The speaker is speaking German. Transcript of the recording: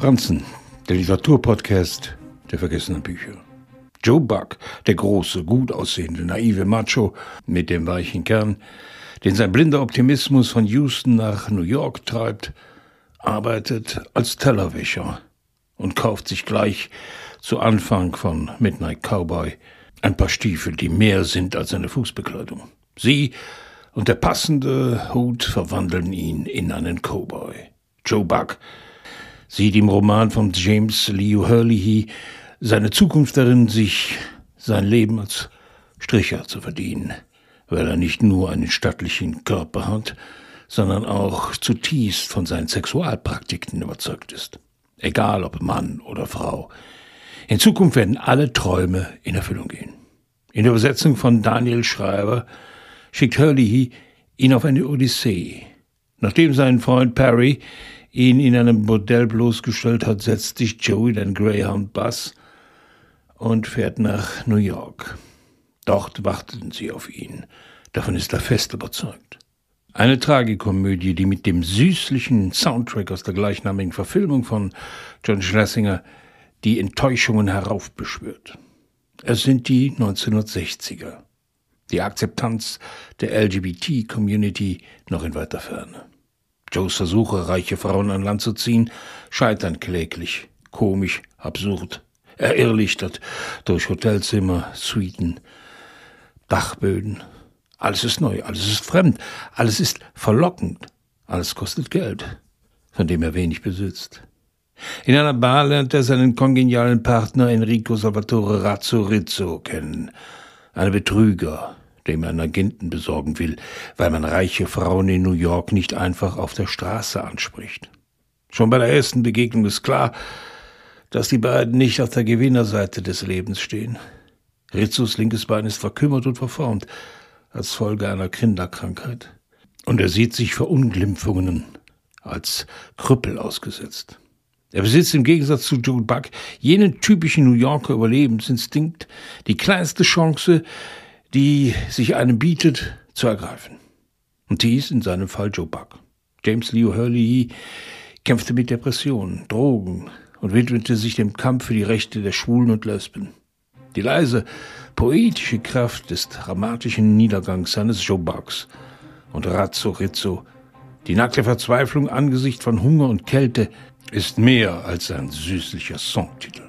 Franzen, der Literaturpodcast der vergessenen Bücher. Joe Buck, der große, gut aussehende, naive Macho mit dem weichen Kern, den sein blinder Optimismus von Houston nach New York treibt, arbeitet als Tellerwäscher und kauft sich gleich zu Anfang von Midnight Cowboy ein paar Stiefel, die mehr sind als seine Fußbekleidung. Sie und der passende Hut verwandeln ihn in einen Cowboy. Joe Buck sieht im Roman von James Leo Hurley seine Zukunft darin, sich sein Leben als Stricher zu verdienen, weil er nicht nur einen stattlichen Körper hat, sondern auch zutiefst von seinen Sexualpraktiken überzeugt ist. Egal ob Mann oder Frau. In Zukunft werden alle Träume in Erfüllung gehen. In der Übersetzung von Daniel Schreiber schickt Hurley ihn auf eine Odyssee. Nachdem sein Freund Perry ihn in einem Bordell bloßgestellt hat, setzt sich Joey den Greyhound-Bus und fährt nach New York. Dort warteten sie auf ihn. Davon ist er fest überzeugt. Eine Tragikomödie, die mit dem süßlichen Soundtrack aus der gleichnamigen Verfilmung von John Schlesinger die Enttäuschungen heraufbeschwört. Es sind die 1960er. Die Akzeptanz der LGBT-Community noch in weiter Ferne. Joes Versuche, reiche Frauen an Land zu ziehen, scheitern kläglich, komisch, absurd, erirrlichtert durch Hotelzimmer, Suiten, Dachböden. Alles ist neu, alles ist fremd, alles ist verlockend, alles kostet Geld, von dem er wenig besitzt. In einer Bar lernt er seinen kongenialen Partner Enrico Salvatore Razzo Rizzo kennen, einen Betrüger, dem einen Agenten besorgen will, weil man reiche Frauen in New York nicht einfach auf der Straße anspricht. Schon bei der ersten Begegnung ist klar, dass die beiden nicht auf der Gewinnerseite des Lebens stehen. Rizzos linkes Bein ist verkümmert und verformt, als Folge einer Kinderkrankheit. Und er sieht sich Verunglimpfungen als Krüppel ausgesetzt. Er besitzt im Gegensatz zu Joe Buck jenen typischen New Yorker Überlebensinstinkt, die kleinste Chance, die sich einem bietet, zu ergreifen. Und dies in seinem Fall Joe Buck. James Leo Hurley kämpfte mit Depressionen, Drogen und widmete sich dem Kampf für die Rechte der Schwulen und Lesben. Die leise, poetische Kraft des dramatischen Niedergangs seines Joe Bucks und Razzo Rizzo, die nackte Verzweiflung angesichts von Hunger und Kälte, ist mehr als ein süßlicher Songtitel.